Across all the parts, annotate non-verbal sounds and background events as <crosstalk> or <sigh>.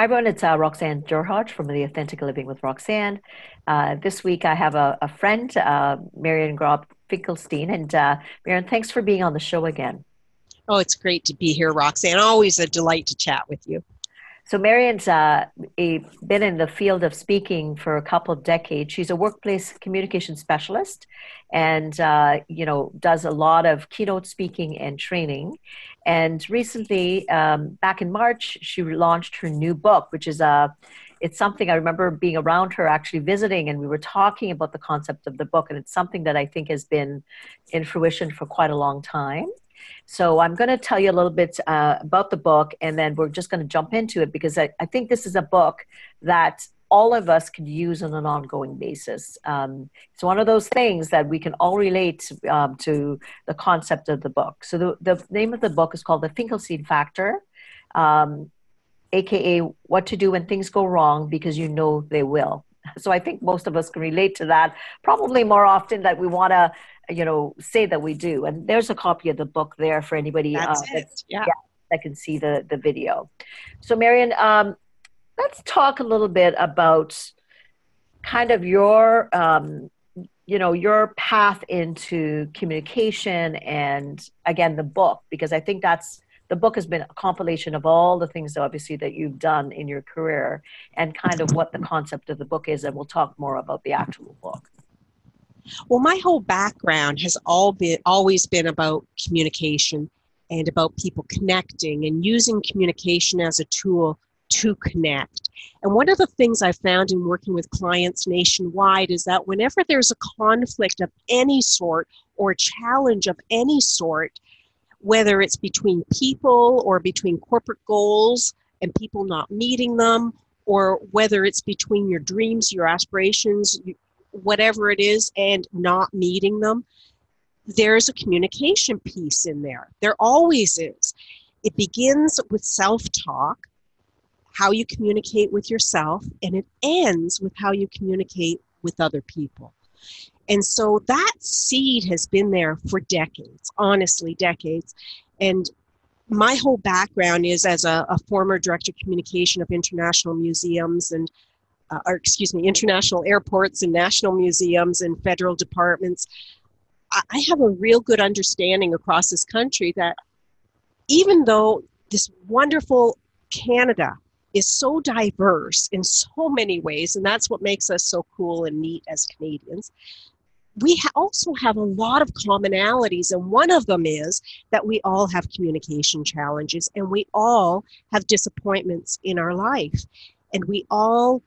Hi, everyone. It's uh, Roxanne Derhodge from the Authentic Living with Roxanne. Uh, this week, I have a, a friend, uh, Marion Grobb Finkelstein. And uh, Marion, thanks for being on the show again. Oh, it's great to be here, Roxanne. Always a delight to chat with you. So, Marion's uh, a, been in the field of speaking for a couple of decades. She's a workplace communication specialist, and uh, you know does a lot of keynote speaking and training. And recently, um, back in March, she launched her new book, which is a it's something I remember being around her actually visiting, and we were talking about the concept of the book, and it's something that I think has been in fruition for quite a long time. So I'm going to tell you a little bit uh, about the book, and then we're just going to jump into it because I, I think this is a book that all of us can use on an ongoing basis. Um, it's one of those things that we can all relate um, to the concept of the book. So the, the name of the book is called The Finkelstein Factor, um, aka What to Do When Things Go Wrong Because You Know They Will. So I think most of us can relate to that, probably more often that we want to, you know, say that we do. And there's a copy of the book there for anybody uh, that, yeah. yeah. that can see the, the video. So Marion, um, let's talk a little bit about kind of your um, you know your path into communication and again the book because i think that's the book has been a compilation of all the things obviously that you've done in your career and kind of what the concept of the book is and we'll talk more about the actual book well my whole background has all been always been about communication and about people connecting and using communication as a tool to connect. And one of the things I found in working with clients nationwide is that whenever there's a conflict of any sort or challenge of any sort, whether it's between people or between corporate goals and people not meeting them, or whether it's between your dreams, your aspirations, whatever it is, and not meeting them, there's a communication piece in there. There always is. It begins with self talk how you communicate with yourself, and it ends with how you communicate with other people. And so that seed has been there for decades, honestly, decades. And my whole background is as a, a former director of communication of international museums and uh, or excuse me, international airports and national museums and federal departments. I have a real good understanding across this country that even though this wonderful Canada is so diverse in so many ways, and that's what makes us so cool and neat as Canadians. We ha- also have a lot of commonalities, and one of them is that we all have communication challenges and we all have disappointments in our life, and we all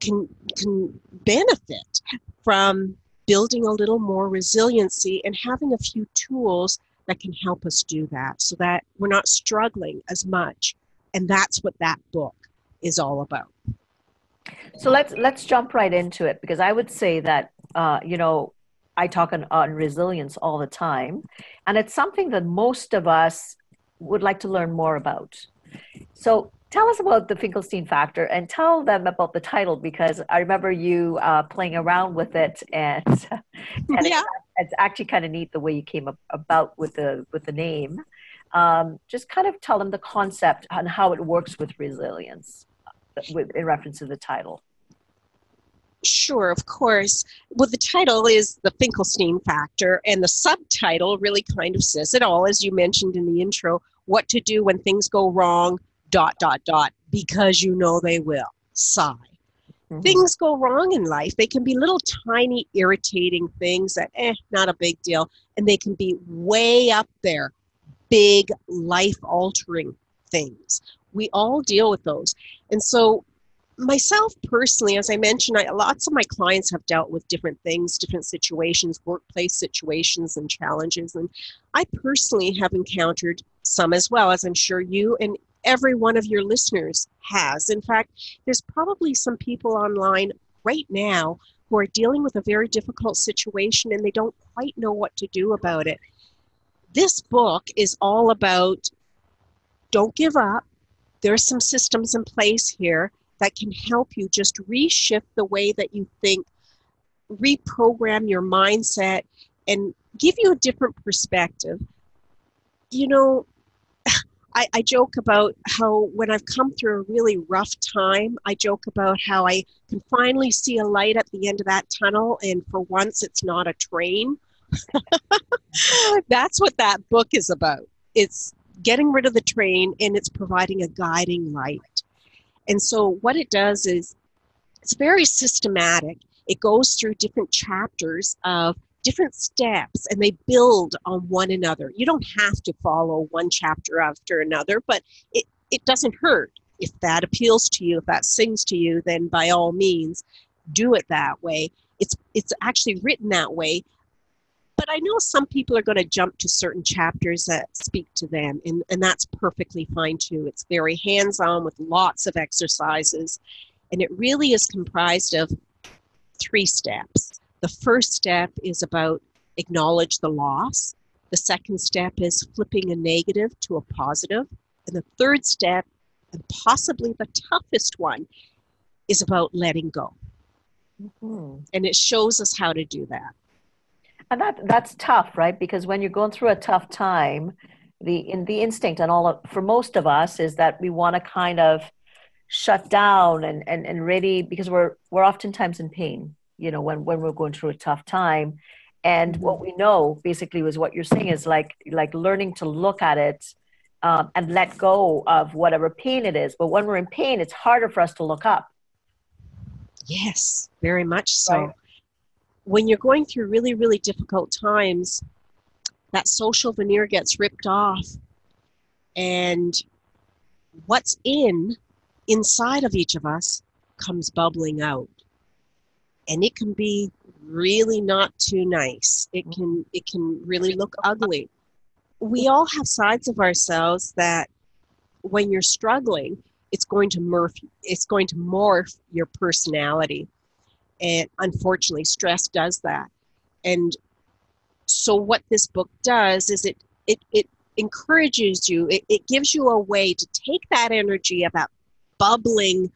can, can benefit from building a little more resiliency and having a few tools that can help us do that so that we're not struggling as much. And that's what that book is all about. So let's let's jump right into it because I would say that uh, you know I talk on, on resilience all the time, and it's something that most of us would like to learn more about. So tell us about the Finkelstein factor and tell them about the title because I remember you uh, playing around with it and, <laughs> and yeah. it's, it's, actually kind of neat the way you came up, about with the with the name. Um, just kind of tell them the concept and how it works with resilience with, in reference to the title. Sure, of course. Well, the title is The Finkelstein Factor, and the subtitle really kind of says it all, as you mentioned in the intro what to do when things go wrong, dot, dot, dot, because you know they will. Sigh. Mm-hmm. Things go wrong in life. They can be little tiny irritating things that, eh, not a big deal. And they can be way up there, big life altering things we all deal with those. And so myself personally, as I mentioned, I, lots of my clients have dealt with different things, different situations, workplace situations, and challenges. And I personally have encountered some as well, as I'm sure you and every one of your listeners has. In fact, there's probably some people online right now who are dealing with a very difficult situation and they don't quite know what to do about it. This book is all about don't give up. There are some systems in place here that can help you just reshift the way that you think, reprogram your mindset, and give you a different perspective. You know, I, I, joke about how when I've come through a really rough time, I joke about how I can finally see a light at the end of that tunnel, and for once, it's not a train. <laughs> That's what that book is about. It's getting rid of the train and it's providing a guiding light. And so, what it does is it's very systematic. It goes through different chapters of different steps and they build on one another. You don't have to follow one chapter after another, but it, it doesn't hurt. If that appeals to you, if that sings to you, then by all means, do it that way. It's, it's actually written that way but I know some people are going to jump to certain chapters that speak to them, and, and that's perfectly fine too. It's very hands on with lots of exercises, and it really is comprised of three steps. The first step is about acknowledge the loss, the second step is flipping a negative to a positive, and the third step, and possibly the toughest one, is about letting go. Mm-hmm. And it shows us how to do that. And that that's tough, right? Because when you're going through a tough time, the in the instinct and all of, for most of us is that we want to kind of shut down and, and and really because we're we're oftentimes in pain, you know, when when we're going through a tough time. And mm-hmm. what we know basically was what you're saying is like like learning to look at it um, and let go of whatever pain it is. But when we're in pain, it's harder for us to look up. Yes, very much so. Right when you're going through really, really difficult times, that social veneer gets ripped off. And what's in inside of each of us comes bubbling out. And it can be really not too nice. It mm-hmm. can it can really look ugly. We mm-hmm. all have sides of ourselves that when you're struggling, it's going to morph it's going to morph your personality and unfortunately, stress does that. And so, what this book does is it it, it encourages you, it, it gives you a way to take that energy of that bubbling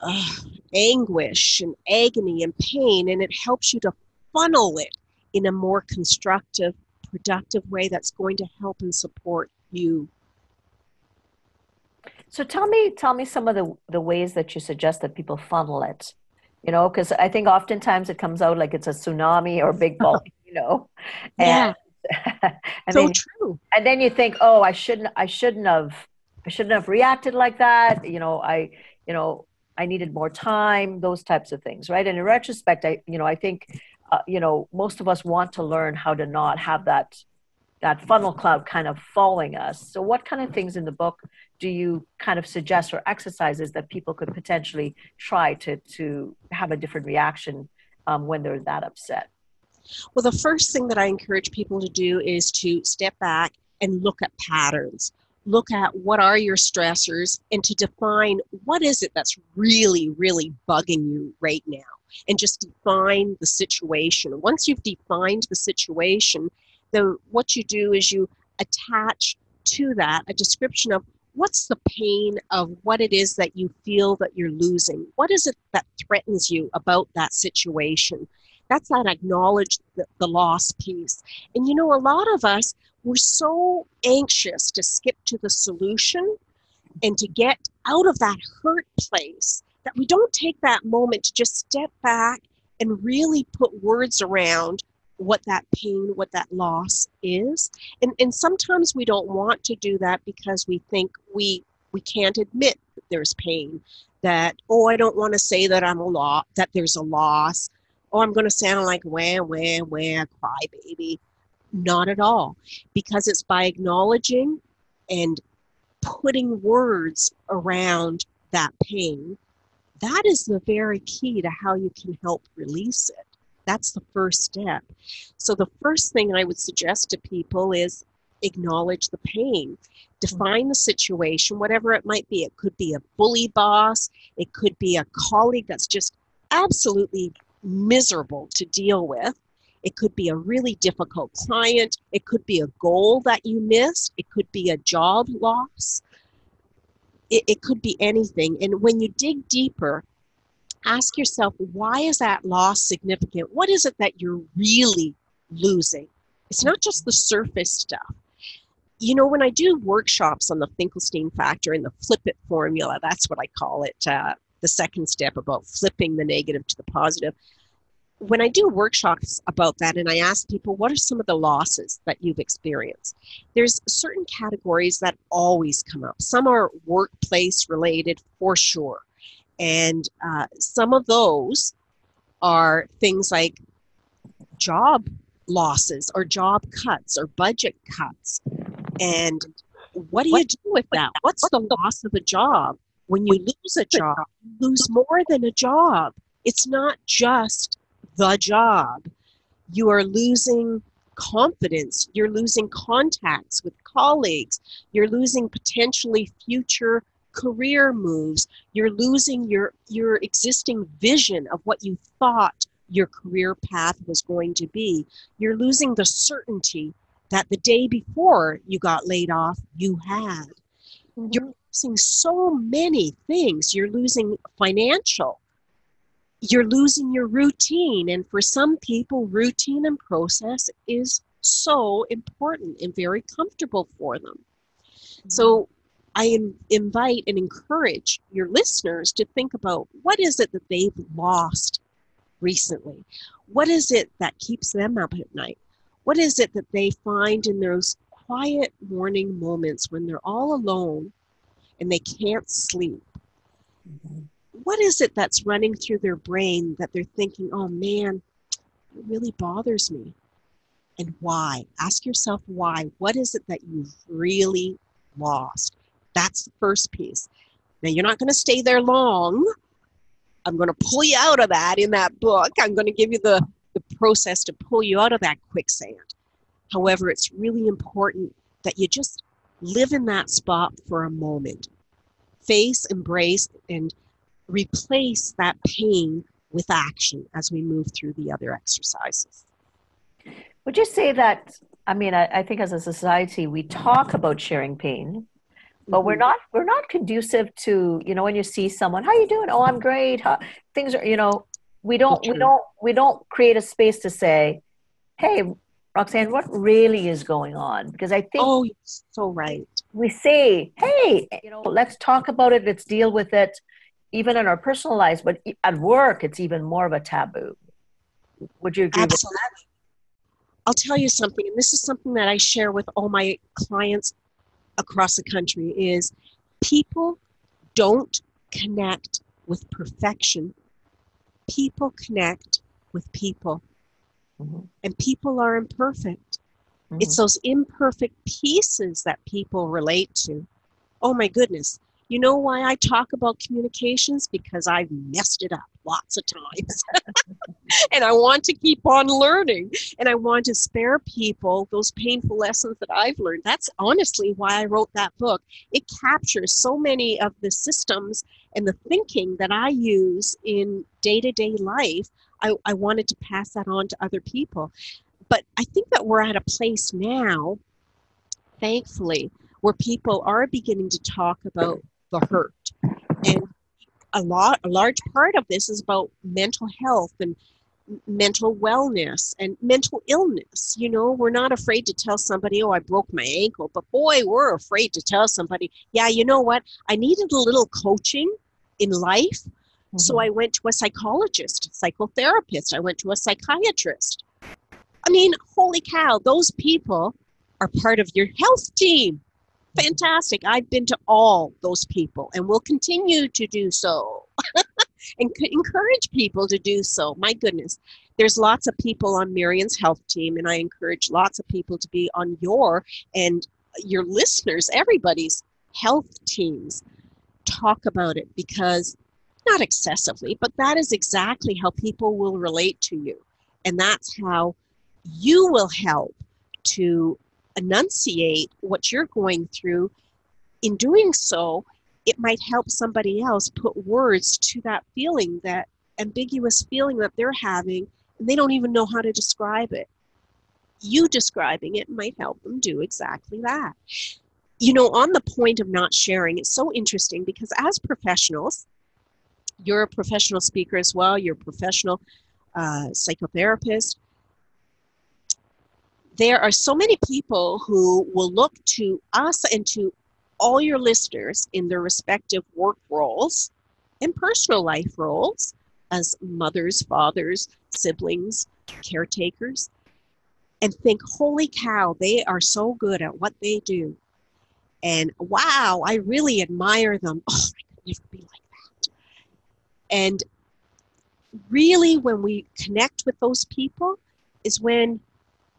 uh, anguish and agony and pain, and it helps you to funnel it in a more constructive, productive way that's going to help and support you. So tell me, tell me some of the, the ways that you suggest that people funnel it you know, because I think oftentimes it comes out like it's a tsunami or big <laughs> volcano. yeah. <laughs> and so then, true. And then you think, oh, I shouldn't, I shouldn't have, I shouldn't have reacted like that. You know, I, you know, I needed more time. Those types of things, right? And in retrospect, I, you know, I think, uh, you know, most of us want to learn how to not have that that funnel cloud kind of following us. So, what kind of things in the book do you kind of suggest or exercises that people could potentially try to to have a different reaction um, when they're that upset? Well, the first thing that I encourage people to do is to step back and look at patterns. Look at what are your stressors and to define what is it that's really, really bugging you right now. And just define the situation. Once you've defined the situation, the what you do is you attach to that a description of what's the pain of what it is that you feel that you're losing what is it that threatens you about that situation that's that acknowledge the, the loss piece and you know a lot of us we're so anxious to skip to the solution and to get out of that hurt place that we don't take that moment to just step back and really put words around what that pain, what that loss is. And, and sometimes we don't want to do that because we think we we can't admit that there's pain. That, oh, I don't want to say that I'm a lot that there's a loss. Oh, I'm gonna sound like wah, wah, wah, cry baby. Not at all. Because it's by acknowledging and putting words around that pain, that is the very key to how you can help release it. That's the first step. So, the first thing I would suggest to people is acknowledge the pain, define the situation, whatever it might be. It could be a bully boss, it could be a colleague that's just absolutely miserable to deal with. It could be a really difficult client. It could be a goal that you missed. It could be a job loss. It, it could be anything. And when you dig deeper, ask yourself why is that loss significant? What is it that you're really losing? It's not just the surface stuff. You know, when I do workshops on the Finkelstein factor and the flip it formula, that's what I call it, uh, the second step about flipping the negative to the positive when I do workshops about that and I ask people, what are some of the losses that you've experienced? There's certain categories that always come up. Some are workplace related for sure. And uh, some of those are things like job losses or job cuts or budget cuts. And what do you do with that? What's the loss of a job? When you lose a job, you lose more than a job. It's not just the job. You are losing confidence. You're losing contacts with colleagues. You're losing potentially future career moves. You're losing your, your existing vision of what you thought your career path was going to be. You're losing the certainty that the day before you got laid off, you had. Mm-hmm. You're losing so many things. You're losing financial you're losing your routine. And for some people, routine and process is so important and very comfortable for them. Mm-hmm. So I invite and encourage your listeners to think about what is it that they've lost recently? What is it that keeps them up at night? What is it that they find in those quiet morning moments when they're all alone and they can't sleep? Mm-hmm what is it that's running through their brain that they're thinking, oh man, it really bothers me? And why? Ask yourself why. What is it that you've really lost? That's the first piece. Now, you're not going to stay there long. I'm going to pull you out of that in that book. I'm going to give you the, the process to pull you out of that quicksand. However, it's really important that you just live in that spot for a moment. Face, embrace, and replace that pain with action as we move through the other exercises. Would you say that? I mean, I, I think as a society, we talk about sharing pain, but mm-hmm. we're not we're not conducive to you know when you see someone, how you doing? Oh, I'm great. How, things are you know we don't we don't we don't create a space to say, hey, Roxanne, what really is going on? Because I think oh, so right. We say, hey, you know, let's talk about it. Let's deal with it even in our personal lives, but at work, it's even more of a taboo. Would you agree Absolutely. with that? I'll tell you something, and this is something that I share with all my clients across the country is people don't connect with perfection. People connect with people. Mm-hmm. And people are imperfect. Mm-hmm. It's those imperfect pieces that people relate to. Oh my goodness. You know why I talk about communications? Because I've messed it up lots of times. <laughs> and I want to keep on learning. And I want to spare people those painful lessons that I've learned. That's honestly why I wrote that book. It captures so many of the systems and the thinking that I use in day to day life. I, I wanted to pass that on to other people. But I think that we're at a place now, thankfully, where people are beginning to talk about the hurt. And a lot, a large part of this is about mental health and mental wellness and mental illness. You know, we're not afraid to tell somebody, oh, I broke my ankle, but boy, we're afraid to tell somebody, yeah, you know what? I needed a little coaching in life. Mm-hmm. So I went to a psychologist, psychotherapist, I went to a psychiatrist. I mean, holy cow, those people are part of your health team fantastic. I've been to all those people and will continue to do so <laughs> and encourage people to do so. My goodness, there's lots of people on Marion's health team, and I encourage lots of people to be on your and your listeners, everybody's health teams. talk about it because not excessively, but that is exactly how people will relate to you. And that's how you will help to enunciate what you're going through. In doing so, it might help somebody else put words to that feeling, that ambiguous feeling that they're having, and they don't even know how to describe it. You describing it might help them do exactly that. You know, on the point of not sharing, it's so interesting because as professionals, you're a professional speaker as well, you're a professional uh, psychotherapist. There are so many people who will look to us and to all your listeners in their respective work roles and personal life roles as mothers, fathers, siblings, caretakers, and think, holy cow, they are so good at what they do. And wow, I really admire them. Oh, I could never be like that. And really, when we connect with those people, is when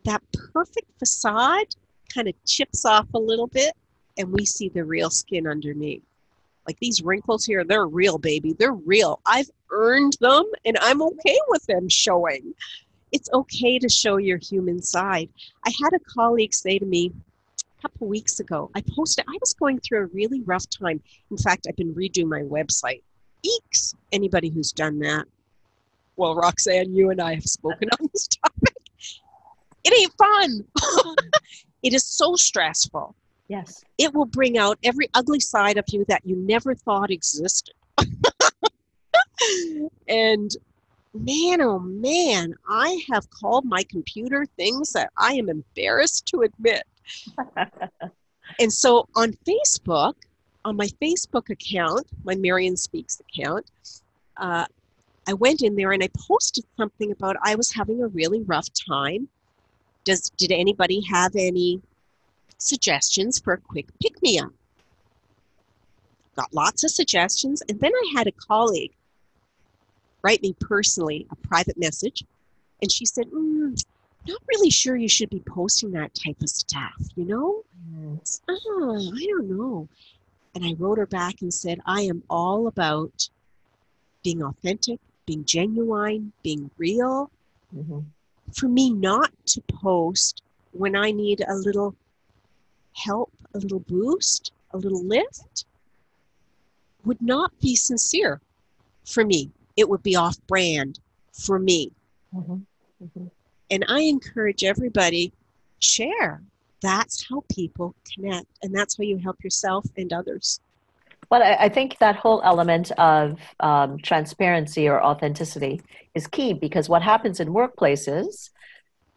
that perfect facade kind of chips off a little bit and we see the real skin underneath. Like these wrinkles here, they're real, baby. They're real. I've earned them and I'm okay with them showing. It's okay to show your human side. I had a colleague say to me a couple weeks ago, I posted, I was going through a really rough time. In fact, I've been redoing my website. Eeks! Anybody who's done that. Well, Roxanne, you and I have spoken <laughs> on this topic. It ain't fun. <laughs> it is so stressful. Yes. It will bring out every ugly side of you that you never thought existed. <laughs> and man, oh man, I have called my computer things that I am embarrassed to admit. <laughs> and so on Facebook, on my Facebook account, my Marion Speaks account, uh, I went in there and I posted something about I was having a really rough time. Does did anybody have any suggestions for a quick pick me up. Got lots of suggestions. And then I had a colleague write me personally a private message. And she said, mm, not really sure you should be posting that type of stuff, you know? Mm. Oh, I don't know. And I wrote her back and said, I am all about being authentic, being genuine, being real. Mm-hmm. For me not to post when I need a little help, a little boost, a little lift, would not be sincere for me. It would be off brand for me. Mm-hmm. Mm-hmm. And I encourage everybody share. That's how people connect, and that's how you help yourself and others. Well, I think that whole element of um, transparency or authenticity is key because what happens in workplaces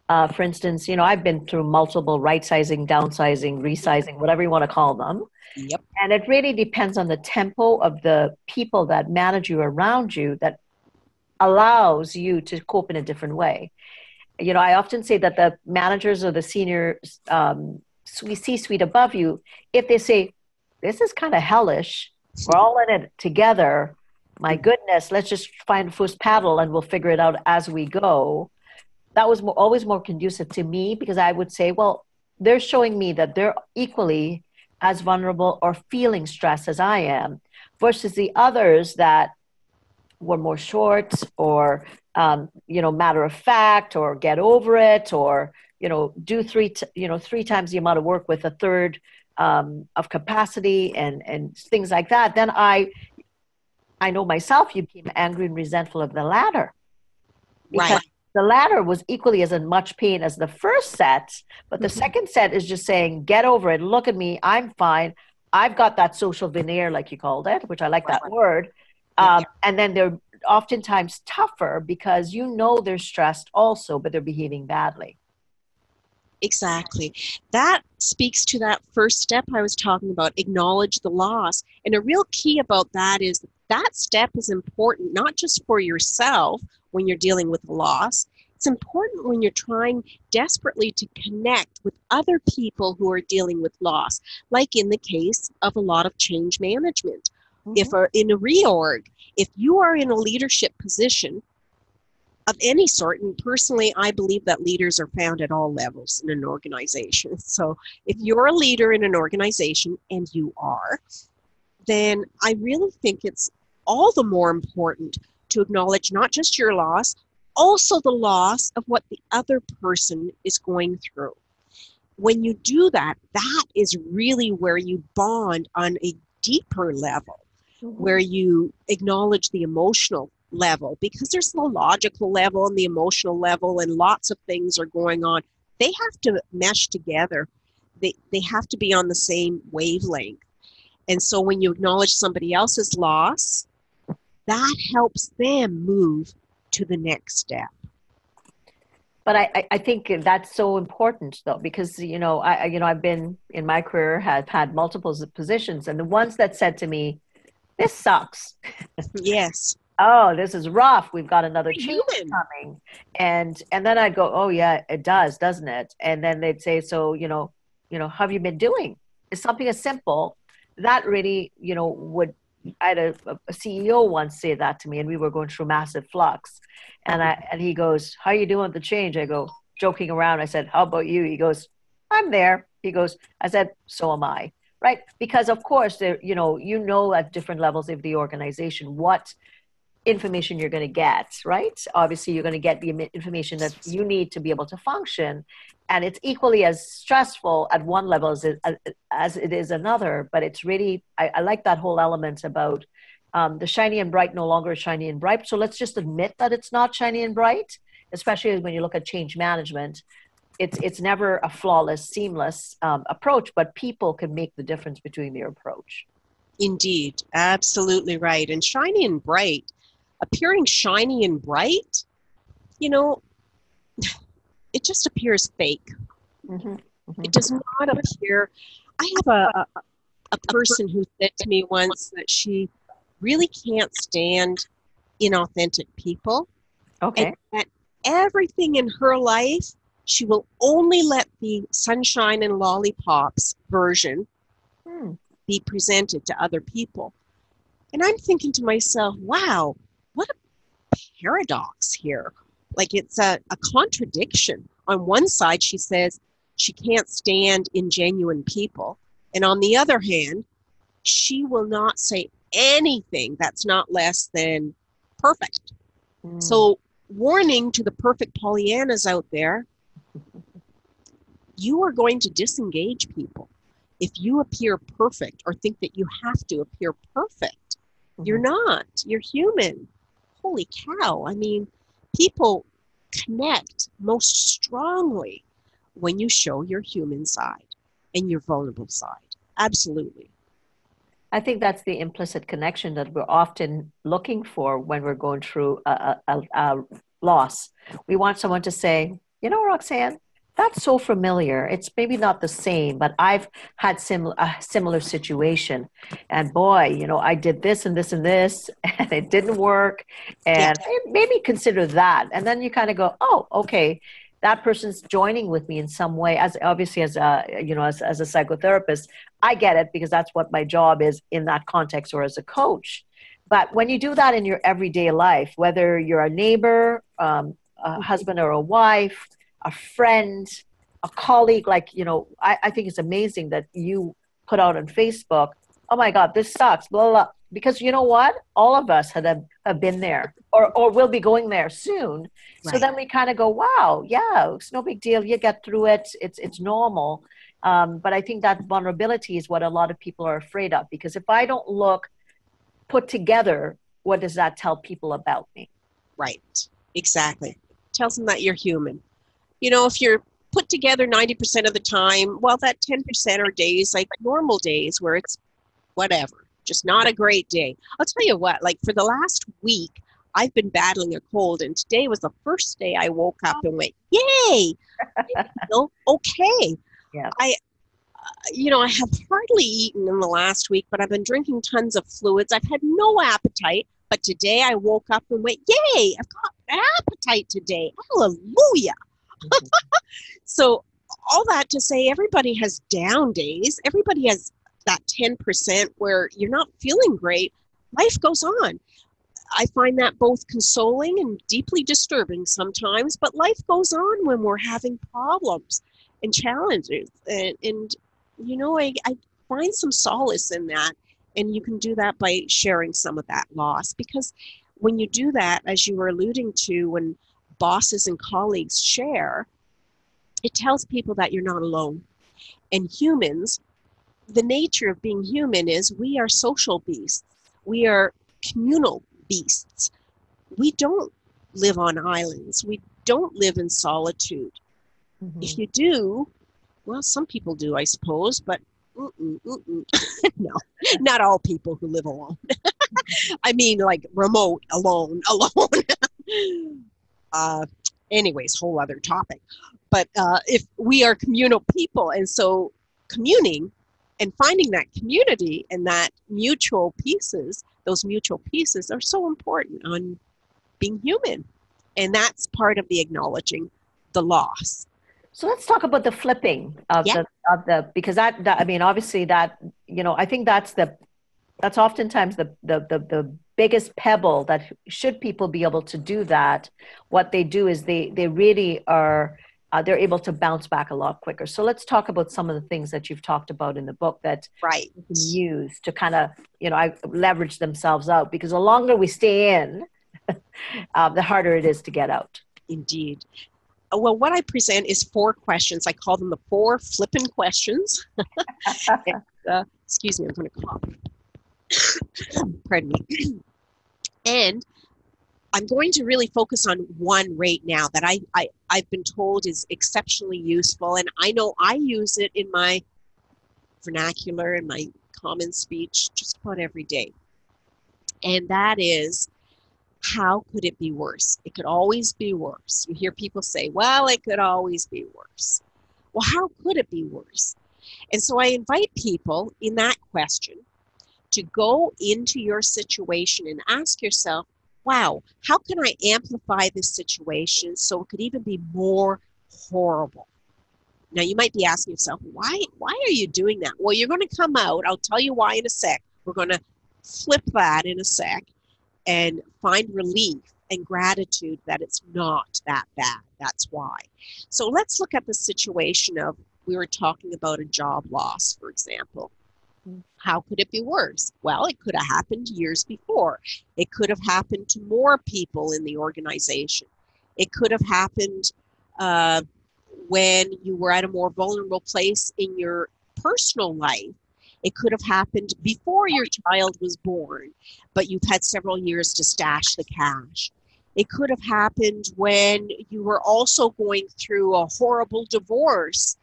uh, for instance, you know, I've been through multiple right sizing, downsizing, resizing, whatever you want to call them. Yep. And it really depends on the tempo of the people that manage you around you that allows you to cope in a different way. You know, I often say that the managers or the senior um, C suite above you, if they say, this is kind of hellish, we're all in it together, my goodness, let's just find a first paddle and we'll figure it out as we go. That was more, always more conducive to me because I would say, well, they're showing me that they're equally as vulnerable or feeling stress as I am, versus the others that were more short or um, you know matter of fact or get over it or you know do three t- you know three times the amount of work with a third um, of capacity and and things like that. Then I I know myself you became angry and resentful of the latter. Right the latter was equally as in much pain as the first set, but the mm-hmm. second set is just saying, get over it, look at me, I'm fine. I've got that social veneer, like you called it, which I like that right. word. Um, and then they're oftentimes tougher because you know they're stressed also, but they're behaving badly. Exactly. That speaks to that first step I was talking about acknowledge the loss. And a real key about that is that step is important, not just for yourself when you're dealing with loss. It's important when you're trying desperately to connect with other people who are dealing with loss, like in the case of a lot of change management. Mm-hmm. If a, in a reorg, if you are in a leadership position of any sort, and personally, I believe that leaders are found at all levels in an organization. <laughs> So if you're a leader in an organization, and you are, then I really think it's all the more important to acknowledge not just your loss, also the loss of what the other person is going through. When you do that, that is really where you bond on a deeper level, mm-hmm. where you acknowledge the emotional level. Because there's the logical level and the emotional level and lots of things are going on they have to mesh together. They, they have to be on the same wavelength. And so when you acknowledge somebody else's loss that helps them move to the next step. But I, I think that's so important though because you know I you know I've been in my career have had multiple positions and the ones that said to me this sucks <laughs> yes oh this is rough. We've got another change coming. And and then i'd go oh yeah it does doesn't it? And then they'd say so you know you know how have you been doing? It's something as simple that really you know would i had a, a ceo once say that to me and we were going through massive flux. And i and he goes how are you doing with the change? I go joking around. I said how about you? He goes i'm there. He goes i said so am i. Right? Because of course there you know you know at different levels of the organization what information you're going to get, right? Obviously, you're going to get the information that you need to be able to function. And it's equally as stressful at one level as it, as it is another. But it's really, I, I like that whole element about um, the shiny and bright no longer shiny and bright. So let's just admit that it's not shiny and bright, especially when you look at change management. It's, it's never a flawless, seamless um, approach, but people can make the difference between their approach. Indeed, absolutely right. And shiny and bright appearing shiny and bright, you know, <sighs> it just appears fake. Mm-hmm. Mm-hmm. It does not appear. I have a, a, a person who said to me once that she really can't stand inauthentic people. Okay. And that everything in her life, she will only let the sunshine and lollipops version hmm. be presented to other people. And I'm thinking to myself, wow, paradox here. Like it's a, a contradiction. On one side, she says she can't stand ingenuine people. And on the other hand, she will not say anything that's not less than perfect. Mm. So, warning to the perfect Pollyannas out there you are going to disengage people. If you appear perfect or think that you have to appear perfect, mm-hmm. you're not. You're human holy cow. I mean, people connect most strongly when you show your human side and your vulnerable side. Absolutely. I think that's the implicit connection that we're often looking for when we're going through a, a, a loss. We want someone to say, you know, Roxanne, that's so familiar. It's maybe not the same, but I've had sim- a similar situation. And boy, you know, I did this and this and this, <laughs> and it didn't work. And yeah. maybe consider that. And then you kind of go, oh, okay, that person's joining with me in some way. As obviously as a you know as, as a psychotherapist, I get it because that's what my job is in that context, or as a coach. But when you do that in your everyday life, whether you're a neighbor, um, a mm-hmm. husband or a wife a friend, a colleague. Like, you know, I, I think it's amazing that you put out on Facebook, oh my God, this sucks, blah, blah, blah. Because you know what? All of us have, have been there or, or will be going there soon. Right. So then we kind of go, wow, yeah, it's no big deal. You get through it. It's, it's normal. Um, but I think that vulnerability is what a lot of people are afraid of because if I don't look put together, what does that tell people about me? Right. Exactly. Tells them that you're human you know, if you're put together 90% of the time, well, that 10% are days like normal days where it's whatever, just not a great day. I'll tell you what, like for the last week, I've been battling a cold, and today was the first day I woke up and went, "Yay, <laughs> I feel okay." Yeah. I, uh, you know, I have hardly eaten in the last week, but I've been drinking tons of fluids. I've had no appetite, but today I woke up and went, "Yay, I've got appetite today! Hallelujah!" <laughs> so all that to say everybody has down days. Everybody has that 10% where you're not feeling great. Life goes on. I find that both consoling and deeply disturbing sometimes but life goes on when we're having problems and challenges. And, and you know I, I find some solace in that. And you can do that by sharing some of that loss because when you do that, as you were alluding to, when bosses and colleagues share, it tells people that you're not alone. And humans, the nature of being human is we are social beasts, we are communal beasts. We don't live on islands, we don't live in solitude. Mm-hmm. If you do, well, some people do, I suppose, but mm-mm, mm-mm. <laughs> no, not all people who live alone. <laughs> I mean, like remote, alone, <laughs> alone. Uh, anyways, whole other topic. But uh, if we are communal people, and so communing and finding that community and that mutual pieces, those mutual pieces are so important on being human. And that's part of the acknowledging the loss. So let's talk about the flipping of yeah. the of the because that, that I mean obviously that you know I think that's the that's oftentimes the, the the the biggest pebble that should people be able to do that what they do is they they really are uh, they're able to bounce back a lot quicker. So let's talk about some of the things that you've talked about in the book that right. you can use to kind of, you know, I leverage themselves out because the longer we stay in, <laughs> uh, the harder it is to get out. Indeed. Uh, well, what I present is four questions. I call them the four flippin' questions. <laughs> and, uh, excuse me, I'm going to cough. <coughs> Pardon me. And I'm going to really focus on one right now that I, I, I've been told is exceptionally useful. And I know I use it in my vernacular and my common speech just about every day. And that is how could it be worse? It could always be worse. You hear people say, well, it could always be worse. Well, how could it be worse? And so I invite people in that question to go into your situation and ask yourself, wow, how can I amplify this situation so it could even be more horrible? Now you might be asking yourself, why why are you doing that? Well, you're going to come out. I'll tell you why in a sec. We're going to flip that in a sec and find relief and gratitude that it's not that bad. That's why. So let's look at the situation of we were talking about a job loss, for example. How could it be worse? Well, it could have happened years before. It could have happened to more people in the organization. It could have happened uh, when you were at a more vulnerable place in your personal life. It could have happened before your child was born, but you've had several years to stash the cash. It could have happened when you were also going through a horrible divorce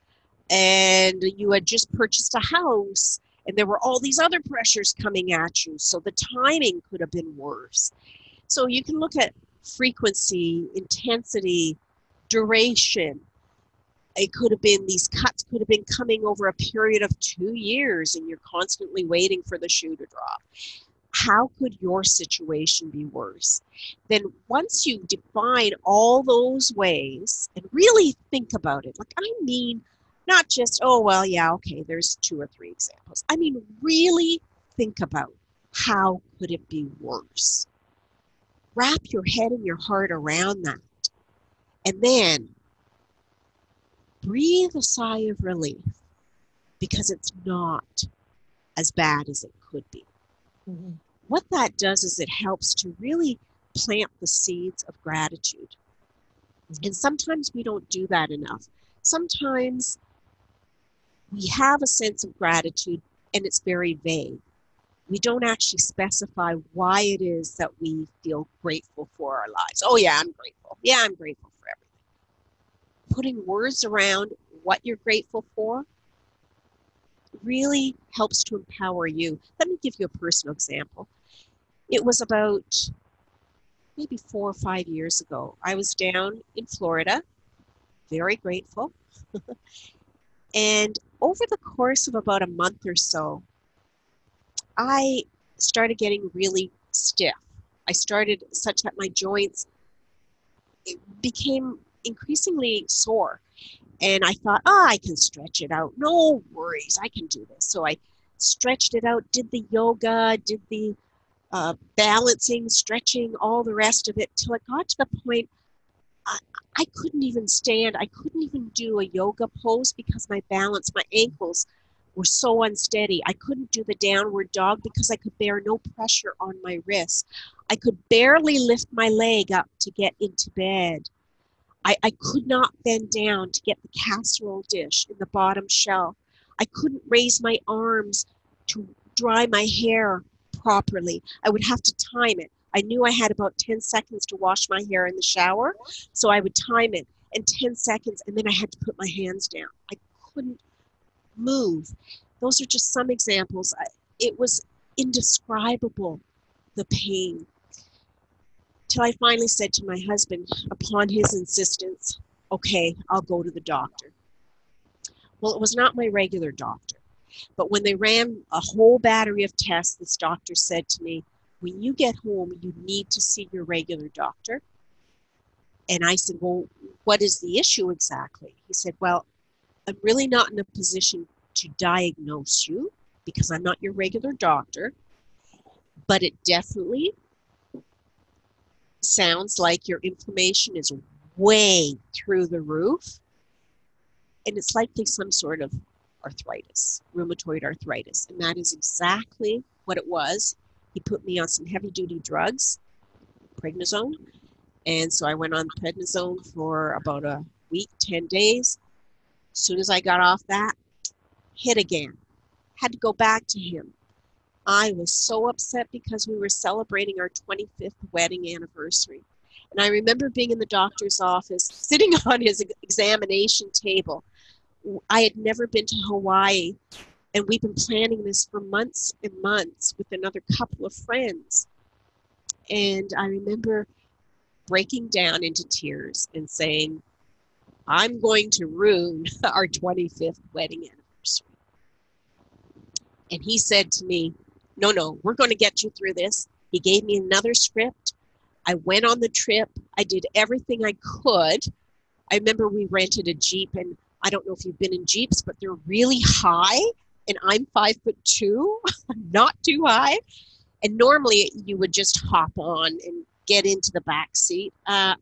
and you had just purchased a house and there were all these other pressures coming at you so the timing could have been worse. So you can look at frequency intensity duration. It could have been these cuts could have been coming over a period of two years and you're constantly waiting for the shoe to drop. How could your situation be worse? Then once you define all those ways and really think about it like i mean not just, oh, well, yeah, okay, there's two or three examples. I mean, really think about how could it be worse? Wrap your head and your heart around that. And then breathe a sigh of relief because it's not as bad as it could be. Mm-hmm. What that does is it helps to really plant the seeds of gratitude. Mm-hmm. And sometimes we don't do that enough. Sometimes we have a sense of gratitude and it's very vague. We don't actually specify why it is that we feel grateful for our lives. Oh, yeah, I'm grateful. Yeah, I'm grateful for everything. Putting words around what you're grateful for really helps to empower you. Let me give you a personal example. It was about maybe four or five years ago. I was down in Florida, very grateful. <laughs> and over the course of about a month or so, I started getting really stiff. I started such that my joints became increasingly sore. And I thought, oh, I can stretch it out. No worries, I can do this. So I stretched it out, did the yoga, did the uh, balancing, stretching, all the rest of it, till it got to the point I, couldn't even stand. I couldn't even do a yoga pose because my balance, my ankles were so unsteady. I couldn't do the downward dog because I could bear no pressure on my wrist. I could barely lift my leg up to get into bed. I, I could not bend down to get the casserole dish in the bottom shelf. I couldn't raise my arms to dry my hair properly. I would have to time it. I knew I had about 10 seconds to wash my hair in the shower, so I would time it and 10 seconds, and then I had to put my hands down. I couldn't move. Those are just some examples. It was indescribable, the pain. Till I finally said to my husband, upon his insistence, okay, I'll go to the doctor. Well, it was not my regular doctor. But when they ran a whole battery of tests, this doctor said to me, when you get home, you need to see your regular doctor. And I said, Well, what is the issue exactly? He said, Well, I'm really not in a position to diagnose you because I'm not your regular doctor, but it definitely sounds like your inflammation is way through the roof. And it's likely some sort of arthritis, rheumatoid arthritis. And that is exactly what it was. He put me on some heavy duty drugs, prednisone. And so I went on prednisone for about a week, 10 days. As soon as I got off that, hit again. Had to go back to him. I was so upset because we were celebrating our 25th wedding anniversary. And I remember being in the doctor's office, sitting <laughs> on his examination table. I had never been to Hawaii, and we've been planning this for months and months with another couple of friends. And I remember breaking down into tears and saying, I'm going to ruin <laughs> our 25th wedding anniversary. And he said to me, No, no, we're going to get you through this. He gave me another script. I went on the trip. I did everything I could. I remember we rented a Jeep, and I don't know if you've been in Jeeps, but they're really high. And I'm five foot two, <laughs> not too high. And normally you would just hop on and get into the back seat. Uh,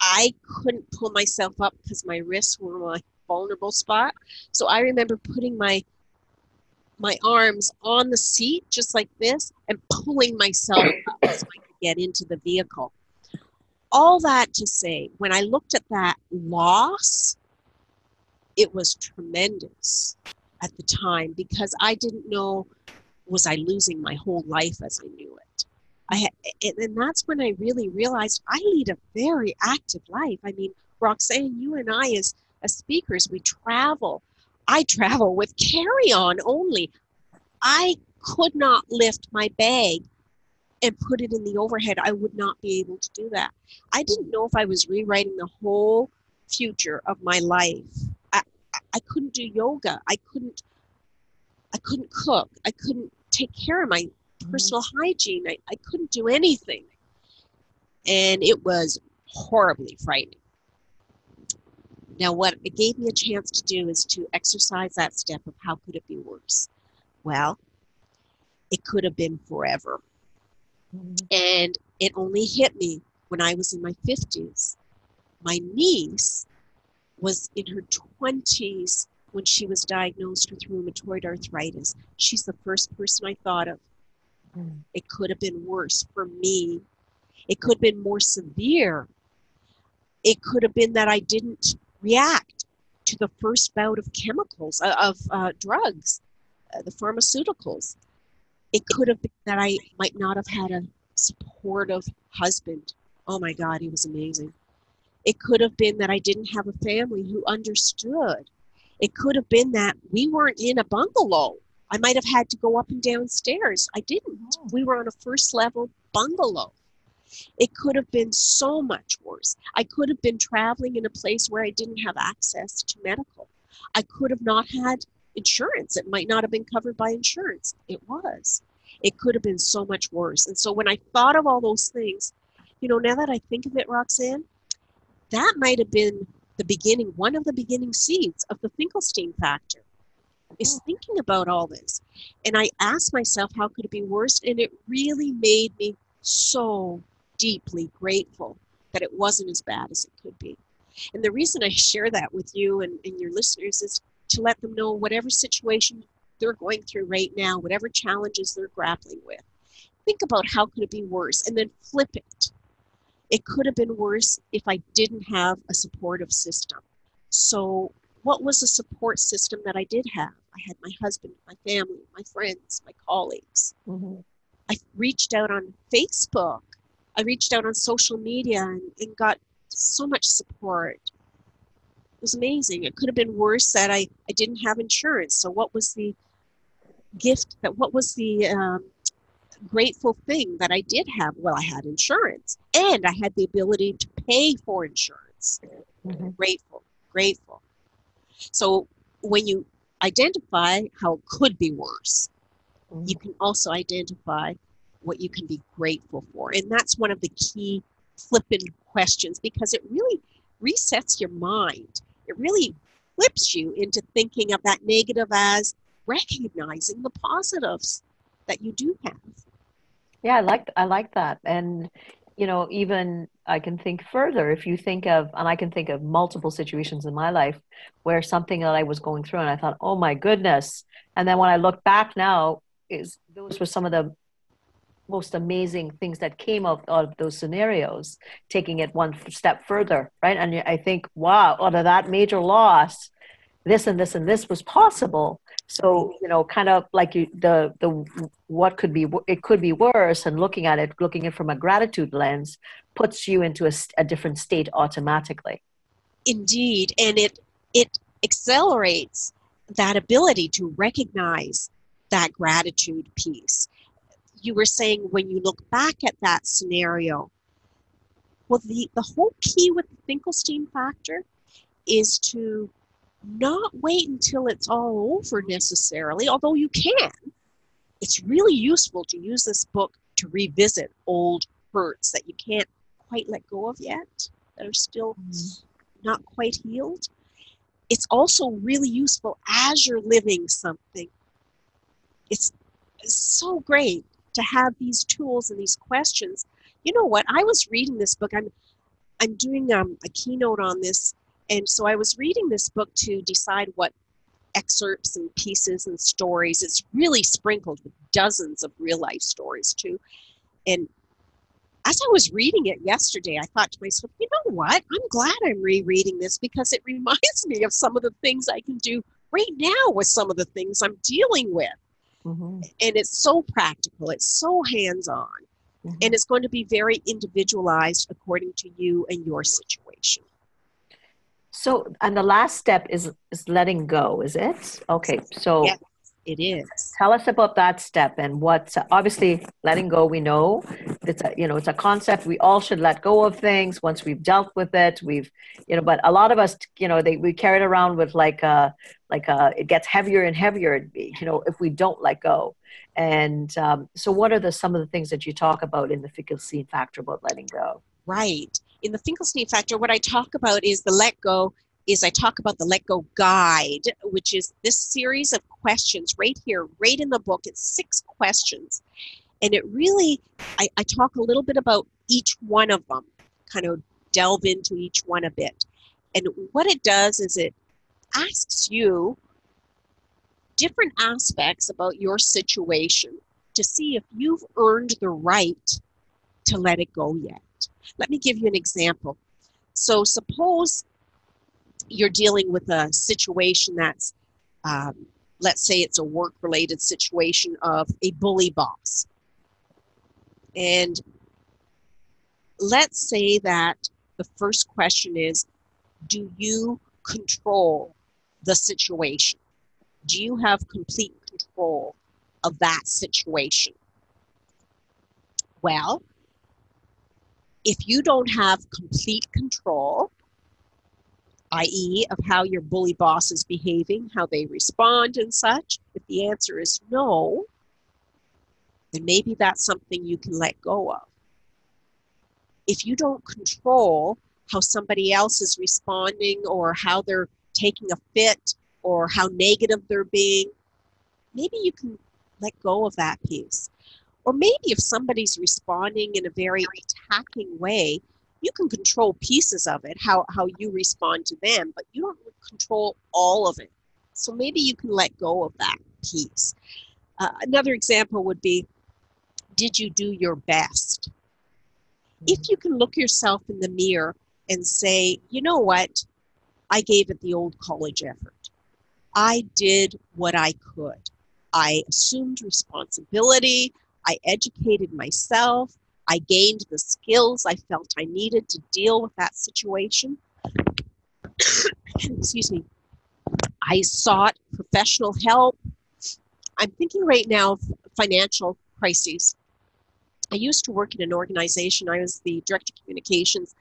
I couldn't pull myself up because my wrists were my vulnerable spot. So I remember putting my my arms on the seat just like this and pulling myself up so I could get into the vehicle. All that to say, when I looked at that loss, it was tremendous at the time because I didn't know was I losing my whole life as I knew it. I had, and that's when I really realized I lead a very active life. I mean, Roxanne, you and I, as as speakers, we travel. I travel with carry on only. I could not lift my bag and put it in the overhead. I would not be able to do that. I didn't know if I was rewriting the whole future of my life. I, couldn't do yoga. I couldn't I couldn't cook. I couldn't take care of my personal hygiene. I, I couldn't do anything. And it was horribly frightening. Now, what it gave me a chance to do is to exercise that step of how could it be worse? Well, it could have been forever. Mm-hmm. And it only hit me when I was in my 50s. My niece was in her 20s when she was diagnosed with rheumatoid arthritis. She's the first person I thought of it could have been worse for me. It could have been more severe. It could have been that I didn't react to the first bout of chemicals, uh, of uh, drugs, uh, the pharmaceuticals. It could have been that I might not have had a supportive husband. Oh my God, he was amazing. It could have been that I didn't have a family who understood. It could have been that we weren't in a bungalow I might have had to go up and down stairs. I didn't. Oh. We were on a first level bungalow. It could have been so much worse. I could have been traveling in a place where I didn't have access to medical. I could have not had insurance. It might not have been covered by insurance. It was. It could have been so much worse. And so when I thought of all those things, you know, now that I think of it, Roxanne, that might have been the beginning, one of the beginning seeds of the Finkelstein factor is thinking about all this. And I asked myself, how could it be worse? And it really made me so deeply grateful that it wasn't as bad as it could be. And the reason I share that with you and, and your listeners is to let them know whatever situation they're going through right now, whatever challenges they're grappling with. Think about how could it be worse and then flip it. It could have been worse if I didn't have a supportive system. So, what was the support system that I did have? I had my husband, my family, my friends, my colleagues. Mm-hmm. I reached out on Facebook. I reached out on social media and, and got so much support. It was amazing. It could have been worse that I, I didn't have insurance. So, what was the gift that, what was the um, grateful thing that I did have? Well, I had insurance and I had the ability to pay for insurance. Mm-hmm. Grateful, grateful. So, when you identify how it could be worse, mm-hmm. you can also identify what you can be grateful for. And that's one of the key flipping questions because it really resets your mind. It really flips you into thinking of that negative as recognizing the positives that you do have. Yeah, I like I like that. And you know, even I can think further if you think of and I can think of multiple situations in my life where something that I was going through and I thought, "Oh my goodness." And then when I look back now, is those were some of the most amazing things that came out, out of those scenarios, taking it one step further, right? And I think, wow, out of that major loss, this and this and this was possible. So you know, kind of like you, the the what could be it could be worse, and looking at it, looking at it from a gratitude lens, puts you into a, a different state automatically. Indeed, and it it accelerates that ability to recognize that gratitude piece you were saying when you look back at that scenario, well, the, the whole key with the Finkelstein factor is to not wait until it's all over necessarily, although you can. It's really useful to use this book to revisit old hurts that you can't quite let go of yet, that are still mm. not quite healed. It's also really useful as you're living something. It's so great to have these tools and these questions. You know what? I was reading this book. I'm I'm doing um, a keynote on this, and so I was reading this book to decide what excerpts and pieces and stories. It's really sprinkled with dozens of real life stories too. And as I was reading it yesterday, I thought to myself, you know what? I'm glad I'm rereading this because it <laughs> reminds me of some of the things I can do right now with some of the things I'm dealing with. Mm-hmm. And it's so practical, it's so hands on, mm-hmm. and it's going to be very individualized according to you and your situation. So, and the last step is is letting go, is it? Okay, so yes, it is. Tell us about that step and what. Obviously, letting go. We know it's a you know it's a concept. We all should let go of things once we've dealt with it. We've you know, but a lot of us you know they we carry it around with like a like uh, it gets heavier and heavier you know if we don't let go and um, so what are the some of the things that you talk about in the finkelstein factor about letting go right in the finkelstein factor what i talk about is the let go is i talk about the let go guide which is this series of questions right here right in the book. It's six questions. And it really I, I talk a little bit about each one of them kind of delve into each one a bit. And what it does is it asks you different aspects about your situation to see if you've earned the right to let it go yet. Let me give you an example. So, suppose you're dealing with a situation that's, um, let's say it's a work related situation of a bully boss. And let's say that the first question is Do you control the situation? Do you have complete control of that situation? Well, if you don't have complete control, i.e., of how your bully boss is behaving, how they respond, and such, if the answer is no, then maybe that's something you can let go of. If you don't control how somebody else is responding or how they're taking a fit or how negative they're being, maybe you can let go of that piece. Or maybe if somebody's responding in a very attacking way, you can control pieces of it, how, how you respond to them, but you don't control all of it. So maybe you can let go of that piece. Uh, another example would be Did you do your best? If you can look yourself in the mirror and say, you know what, I gave it the old college effort. I did what I could. I assumed responsibility. I educated myself. I gained the skills I felt I needed to deal with that situation. <coughs> Excuse me. I sought professional help. I'm thinking right now of financial crises. I used to work in an organization, I was the director of communications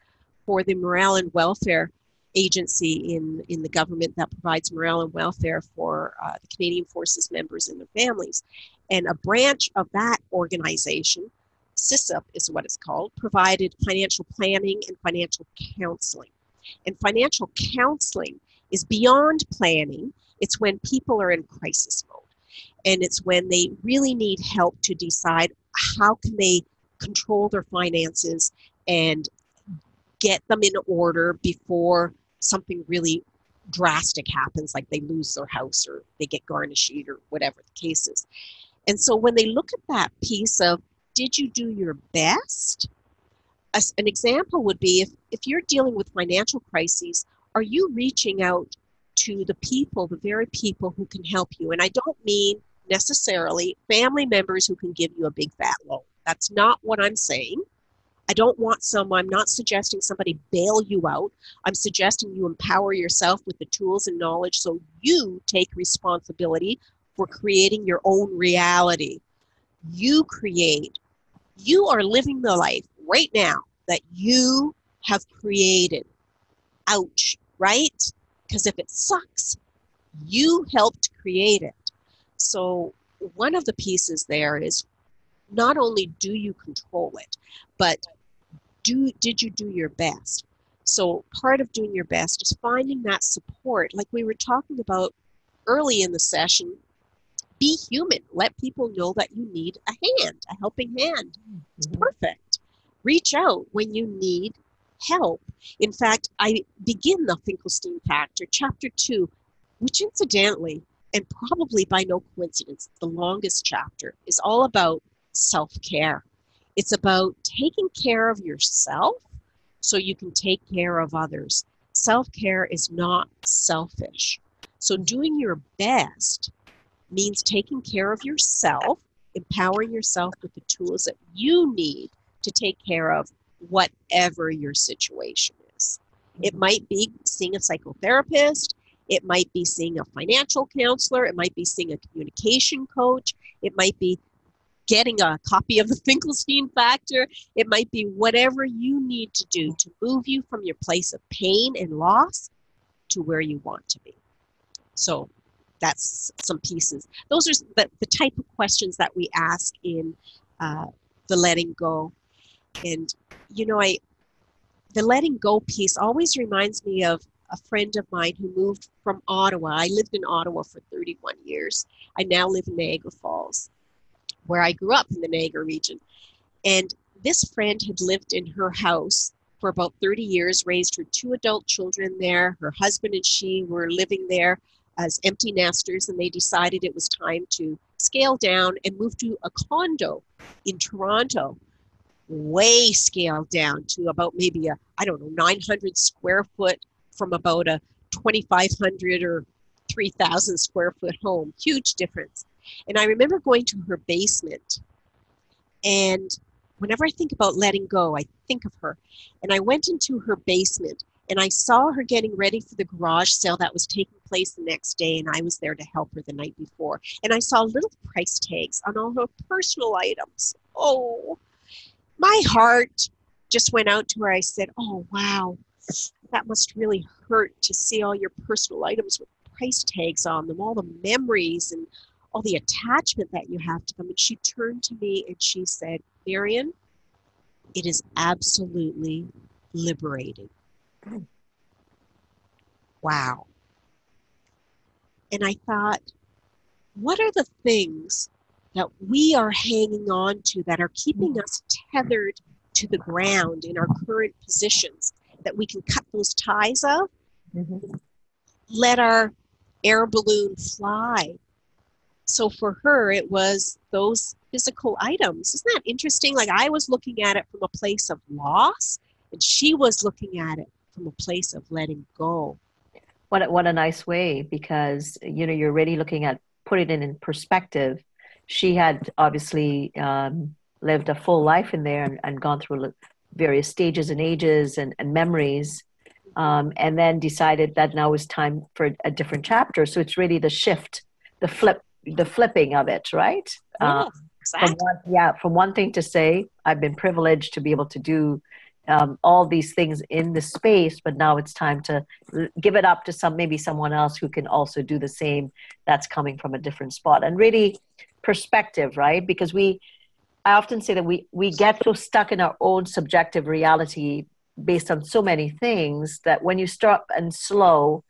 for the Morale and Welfare Agency in, in the government that provides morale and welfare for uh, the Canadian Forces members and their families. And a branch of that organization, SISIP is what it's called, provided financial planning and financial counseling. And financial counseling is beyond planning, it's when people are in crisis mode. And it's when they really need help to decide how can they control their finances and get them in order before something really drastic happens, like they lose their house or they get garnished or whatever the case is. And so when they look at that piece of, did you do your best? As an example would be if, if you're dealing with financial crises, are you reaching out to the people, the very people who can help you? And I don't mean necessarily family members who can give you a big fat loan. That's not what I'm saying. I don't want some, I'm not suggesting somebody bail you out. I'm suggesting you empower yourself with the tools and knowledge so you take responsibility for creating your own reality. You create, you are living the life right now that you have created. Ouch, right? Because if it sucks, you helped create it. So, one of the pieces there is not only do you control it, but do did you do your best? So part of doing your best is finding that support, like we were talking about early in the session. Be human. Let people know that you need a hand, a helping hand. It's mm-hmm. perfect. Reach out when you need help. In fact, I begin the Finkelstein Factor, chapter two, which incidentally, and probably by no coincidence, the longest chapter, is all about self care. It's about taking care of yourself so you can take care of others. Self care is not selfish. So, doing your best means taking care of yourself, empowering yourself with the tools that you need to take care of whatever your situation is. It mm-hmm. might be seeing a psychotherapist, it might be seeing a financial counselor, it might be seeing a communication coach, it might be getting a copy of the <laughs> Finkelstein Factor. It might be whatever you need to do to move you from your place of pain and loss to where you want to be. So that's some pieces. Those are the, the type of questions that we ask in uh, the letting go. And, you know, I, the letting go piece always reminds me of a friend of mine who moved from Ottawa. I lived in Ottawa for 31 years. I now live in Niagara Falls where I grew up in the Niagara region. And this friend had lived in her house for about 30 years, raised her two adult children there. Her husband and she were living there as empty nesters, and they decided it was time to scale down and move to a condo in Toronto, way scaled down to about maybe a, I don't know, 900 square foot from about a 2,500 or 3,000 square foot home. Huge difference. And I remember going to her basement. And whenever I think about letting go, I think of her. And I went into her basement and I saw her getting ready for the garage sale that was taking place the next day. And I was there to help her the night before. And I saw little price tags on all her personal items. Oh, my heart just went out to her. I said, Oh, wow, that must really hurt to see all your personal items with price tags on them, all the memories and all the attachment that you have to them. And she turned to me and she said, Marion, it is absolutely liberating. Wow. And I thought, what are the things that we are hanging on to that are keeping us tethered to the ground in our current positions that we can cut those ties of? Mm-hmm. Let our air balloon fly so for her, it was those physical items. Isn't that interesting? Like I was looking at it from a place of loss, and she was looking at it from a place of letting go. What a, what a nice way because you know you're really looking at putting it in perspective. She had obviously um, lived a full life in there and, and, gone through various stages and ages and, and memories, um, and then decided that now is time for a different chapter. So it's really the shift, the flip, the flipping of it, right? Uh, exactly. from one, yeah, from one thing to say, I've been privileged to be able to do um, all these things in the space, but now it's time to give it up to some maybe someone else who can also do the same. That's coming from a different spot and really perspective, right? Because we, I often say that we we get so stuck in our own subjective reality based on so many things that when you stop and slow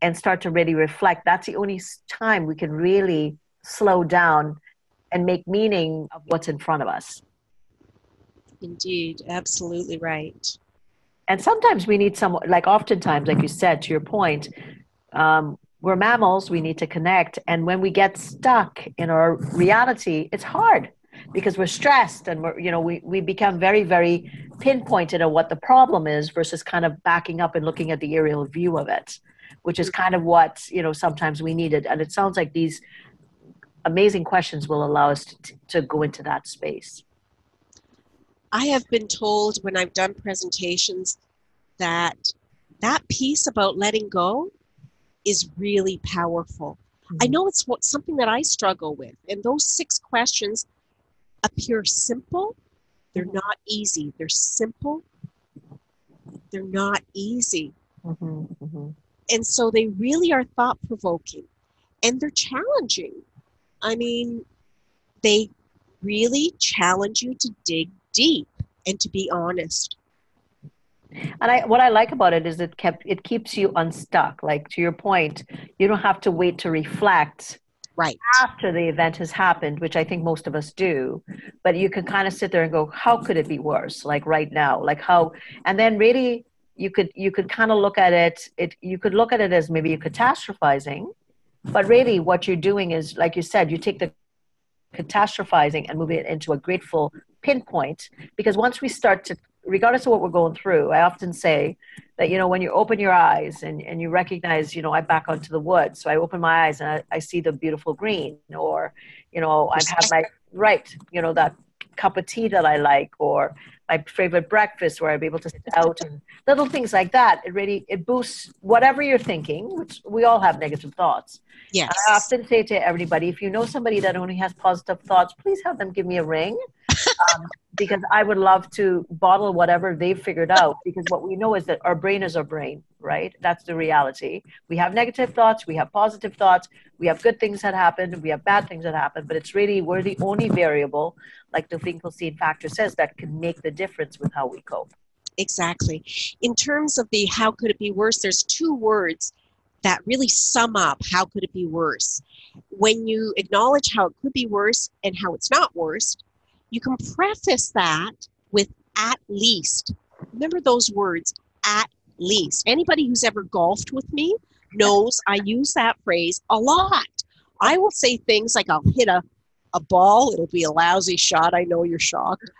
and start to really reflect, that's the only time we can really slow down and make meaning of what's in front of us. Indeed, absolutely right. And sometimes we need someone, like oftentimes, like you said, to your point, um, we're mammals, we need to connect. And when we get stuck in our reality, it's hard because we're stressed and we're, you know, we, we become very, very pinpointed on what the problem is versus kind of backing up and looking at the aerial view of it, which is kind of what, you know, sometimes we needed. And it sounds like these amazing questions will allow us to, to go into that space. I have been told when I've done presentations that that piece about letting go is really powerful. Mm-hmm. I know it's what, something that I struggle with, and those six questions appear simple. They're mm-hmm. not easy. They're simple. They're not easy. Mm-hmm, mm-hmm. And so they really are thought provoking and they're challenging. I mean, they really challenge you to dig deep and to be honest. And I, what I like about it is it kept it keeps you unstuck. Like to your point, you don't have to wait to reflect right after the event has happened, which I think most of us do. But you can kind of sit there and go, how could it be worse? Like right now, like how, and then really you could you could kind of look at it. It you could look at it as maybe you're catastrophizing, but really what you're doing is, like you said, you take the catastrophizing and move it into a grateful pinpoint because once we start to regardless of what we're going through i often say that you know when you open your eyes and, and you recognize you know i back onto the wood so i open my eyes and I, I see the beautiful green or you know i have my right you know that cup of tea that i like or my favorite breakfast where I'd be able to sit out and little things like that. It really it boosts whatever you're thinking, which we all have negative thoughts. Yes. I often say to everybody, if you know somebody that only has positive thoughts, please have them give me a ring. Um, because I would love to bottle whatever they've figured out. Because what we know is that our brain is our brain, right? That's the reality. We have negative thoughts, we have positive thoughts, we have good things that happen, we have bad things that happen, but it's really we're the only variable, like the Finkelstein factor says, that can make the difference with how we cope. Exactly. In terms of the how could it be worse, there's two words that really sum up how could it be worse. When you acknowledge how it could be worse and how it's not worse, you can preface that with at least. Remember those words, at least. Anybody who's ever golfed with me knows I use that phrase a lot. I will say things like I'll hit a, a ball, it'll be a lousy shot. I know you're shocked.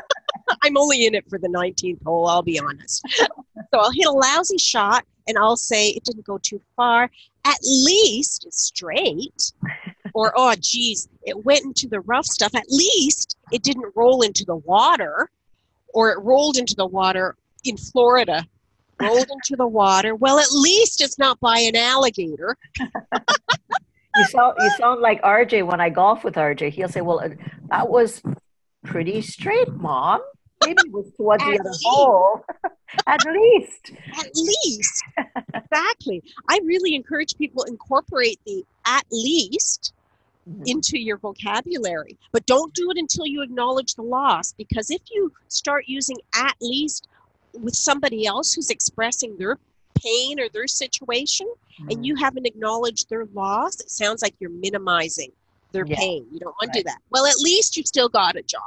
<laughs> I'm only in it for the 19th hole, I'll be honest. so I'll hit a lousy shot and I'll say it didn't go too far. At least it's straight. Or, oh, geez, it went into the rough stuff. At least it didn't roll into the water. Or it rolled into the water in Florida. Rolled <laughs> into the water. Well, at least it's not by an alligator. you sound you sound like RJ when I golf with RJ. He'll say, "Well, uh, that was pretty straight, mom." maybe it was towards the other hole. <laughs> At least. At least. exactly. I really encourage people incorporate the at least mm-hmm. into your vocabulary. But don't do it until you acknowledge the loss because if you start using at least with somebody else who's expressing their pain or their situation mm-hmm. and you haven't acknowledged their loss, it sounds like you're minimizing their yeah. pain. You don't want right. to do that. Well, at least you've still got a job.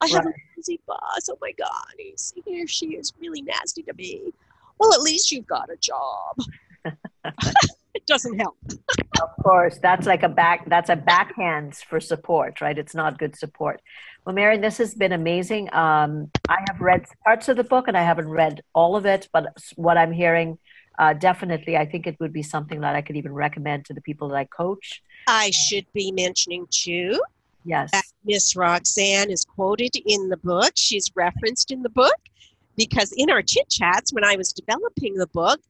I have right. a busy boss. Oh my God, he's, he or she is really nasty to me. Well, at least you've got a job. <laughs> doesn't help. of course, that's like a back. That's a backhand for support, right? It's not good support. Well, Marion, this has been amazing. Um, I have read parts of the book, and I haven't read all of it, but what I'm hearing, uh, definitely, I think it would be something that I could even recommend to the people that I coach. I should be mentioning too. Yes. Miss Roxanne is quoted in the book. She's referenced in the book because in our chit chats, when I was developing the book,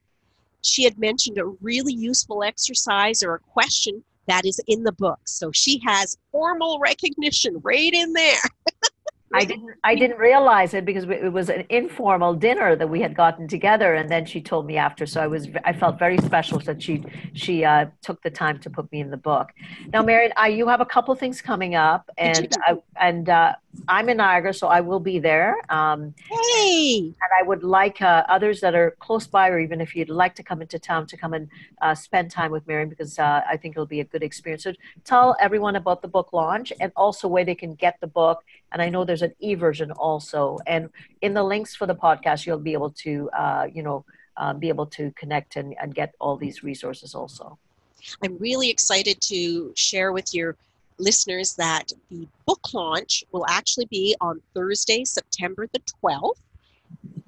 she had mentioned a really useful exercise or a question that is in the book. So she has formal recognition right in there. <laughs> I didn't I didn't realize it because it was an informal dinner that we had gotten together, and then she told me after. So I was I felt very special that she she uh, took the time to put me in the book. Now, Marion, I, you have a couple things coming up, and I, and uh, I'm in Niagara, so I will be there. Um, hey! And I would like uh, others that are close by, or even if you'd like to come into town, to come and uh, spend time with Marion because uh, I think it'll be a good experience. So tell everyone about the book launch and also where they can get the book. And I know there's an e version also. And in the links for the podcast, you'll be able to, uh, you know, uh, be able to connect and, and get all these resources also. I'm really excited to share with your listeners that the book launch will actually be on Thursday, September the 12th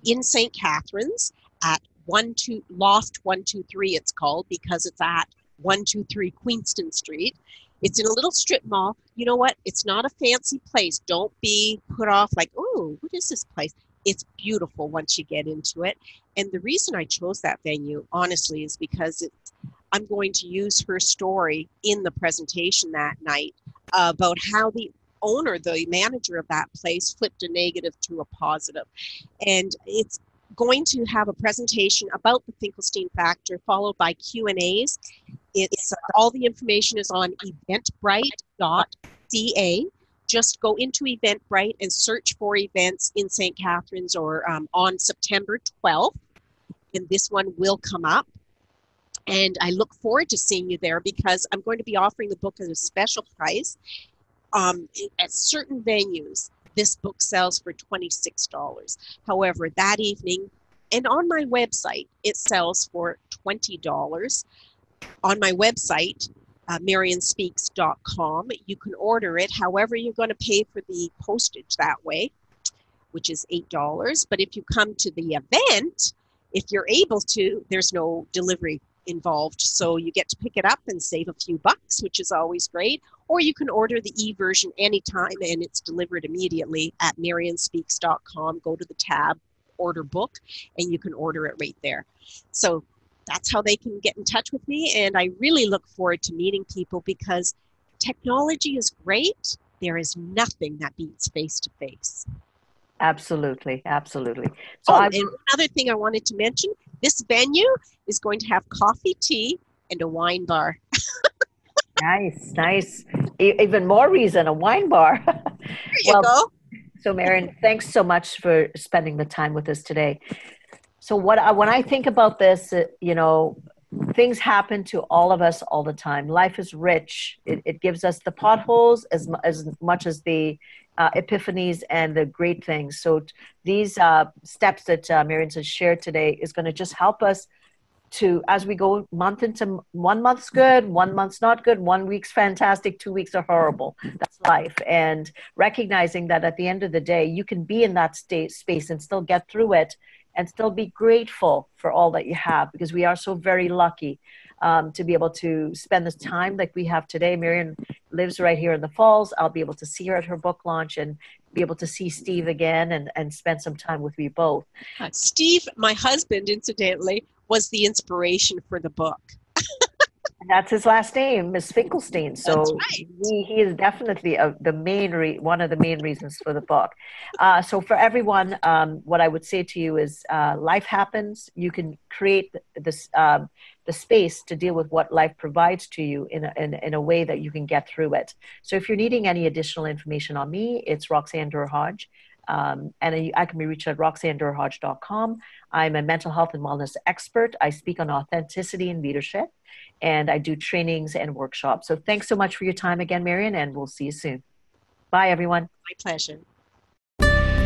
in St. Catharines at one two Loft 123 it's called because it's at 123 Queenston Street. It's in a little strip mall. You know what? It's not a fancy place. Don't be put off like, "Oh, what is this place?" It's beautiful once you get into it. And the reason I chose that venue honestly is because it's I'm going to use her story in the presentation that night about how the owner, the manager of that place, flipped a negative to a positive. And it's going to have a presentation about the Finkelstein factor, followed by Q and A's. It's all the information is on eventbrite.ca. Just go into Eventbrite and search for events in St. Catharines or um, on September 12th, and this one will come up. And I look forward to seeing you there because I'm going to be offering the book at a special price. Um, at certain venues, this book sells for $26. However, that evening, and on my website, it sells for $20. On my website, uh, marionspeaks.com, you can order it. However, you're going to pay for the postage that way, which is $8. But if you come to the event, if you're able to, there's no delivery involved. So you get to pick it up and save a few bucks, which is always great. Or you can order the e version anytime and it's delivered immediately at marionspeaks.com Go to the tab, order book, and you can order it right there. So that's how they can get in touch with me. And I really look forward to meeting people because technology is great. There is nothing that beats face to face. Absolutely, absolutely. So oh, and another thing I wanted to mention: this venue is going to have coffee, tea, and a wine bar. <laughs> nice, nice. E- even more reason a wine bar. <laughs> there you well, go. So, Marion, thanks so much for spending the time with us today. So, what I, when I think about this, uh, you know, things happen to all of us all the time. Life is rich. It, it gives us the potholes as as much as the uh, epiphanies and the great things. So t- these uh, steps that uh, Marion has shared today is going to just help us to, as we go month into one month's good, one month's not good, one week's fantastic, two weeks are horrible. That's life. And recognizing that at the end of the day, you can be in that state space and still get through it and still be grateful for all that you have because we are so very lucky um, to be able to spend the time like we have today. Marion lives right here in the Falls. I'll be able to see her at her book launch and be able to see Steve again and, and spend some time with me both. Steve, my husband, incidentally, was the inspiration for the book. and that's his last name, Miss Finkelstein. So right. he, he is definitely a, the main re- one of the main reasons for the book. Uh, so for everyone, um, what I would say to you is, uh, life happens. You can create this. Um, the space to deal with what life provides to you in a, in, in a way that you can get through it. So if you're needing any additional information on me, it's Roxanne Derhodge. Um, and I can be reached at roxannederhodge.com. I'm a mental health and wellness expert. I speak on authenticity and leadership, and I do trainings and workshops. So thanks so much for your time again, Marion, and we'll see you soon. Bye, everyone. My pleasure.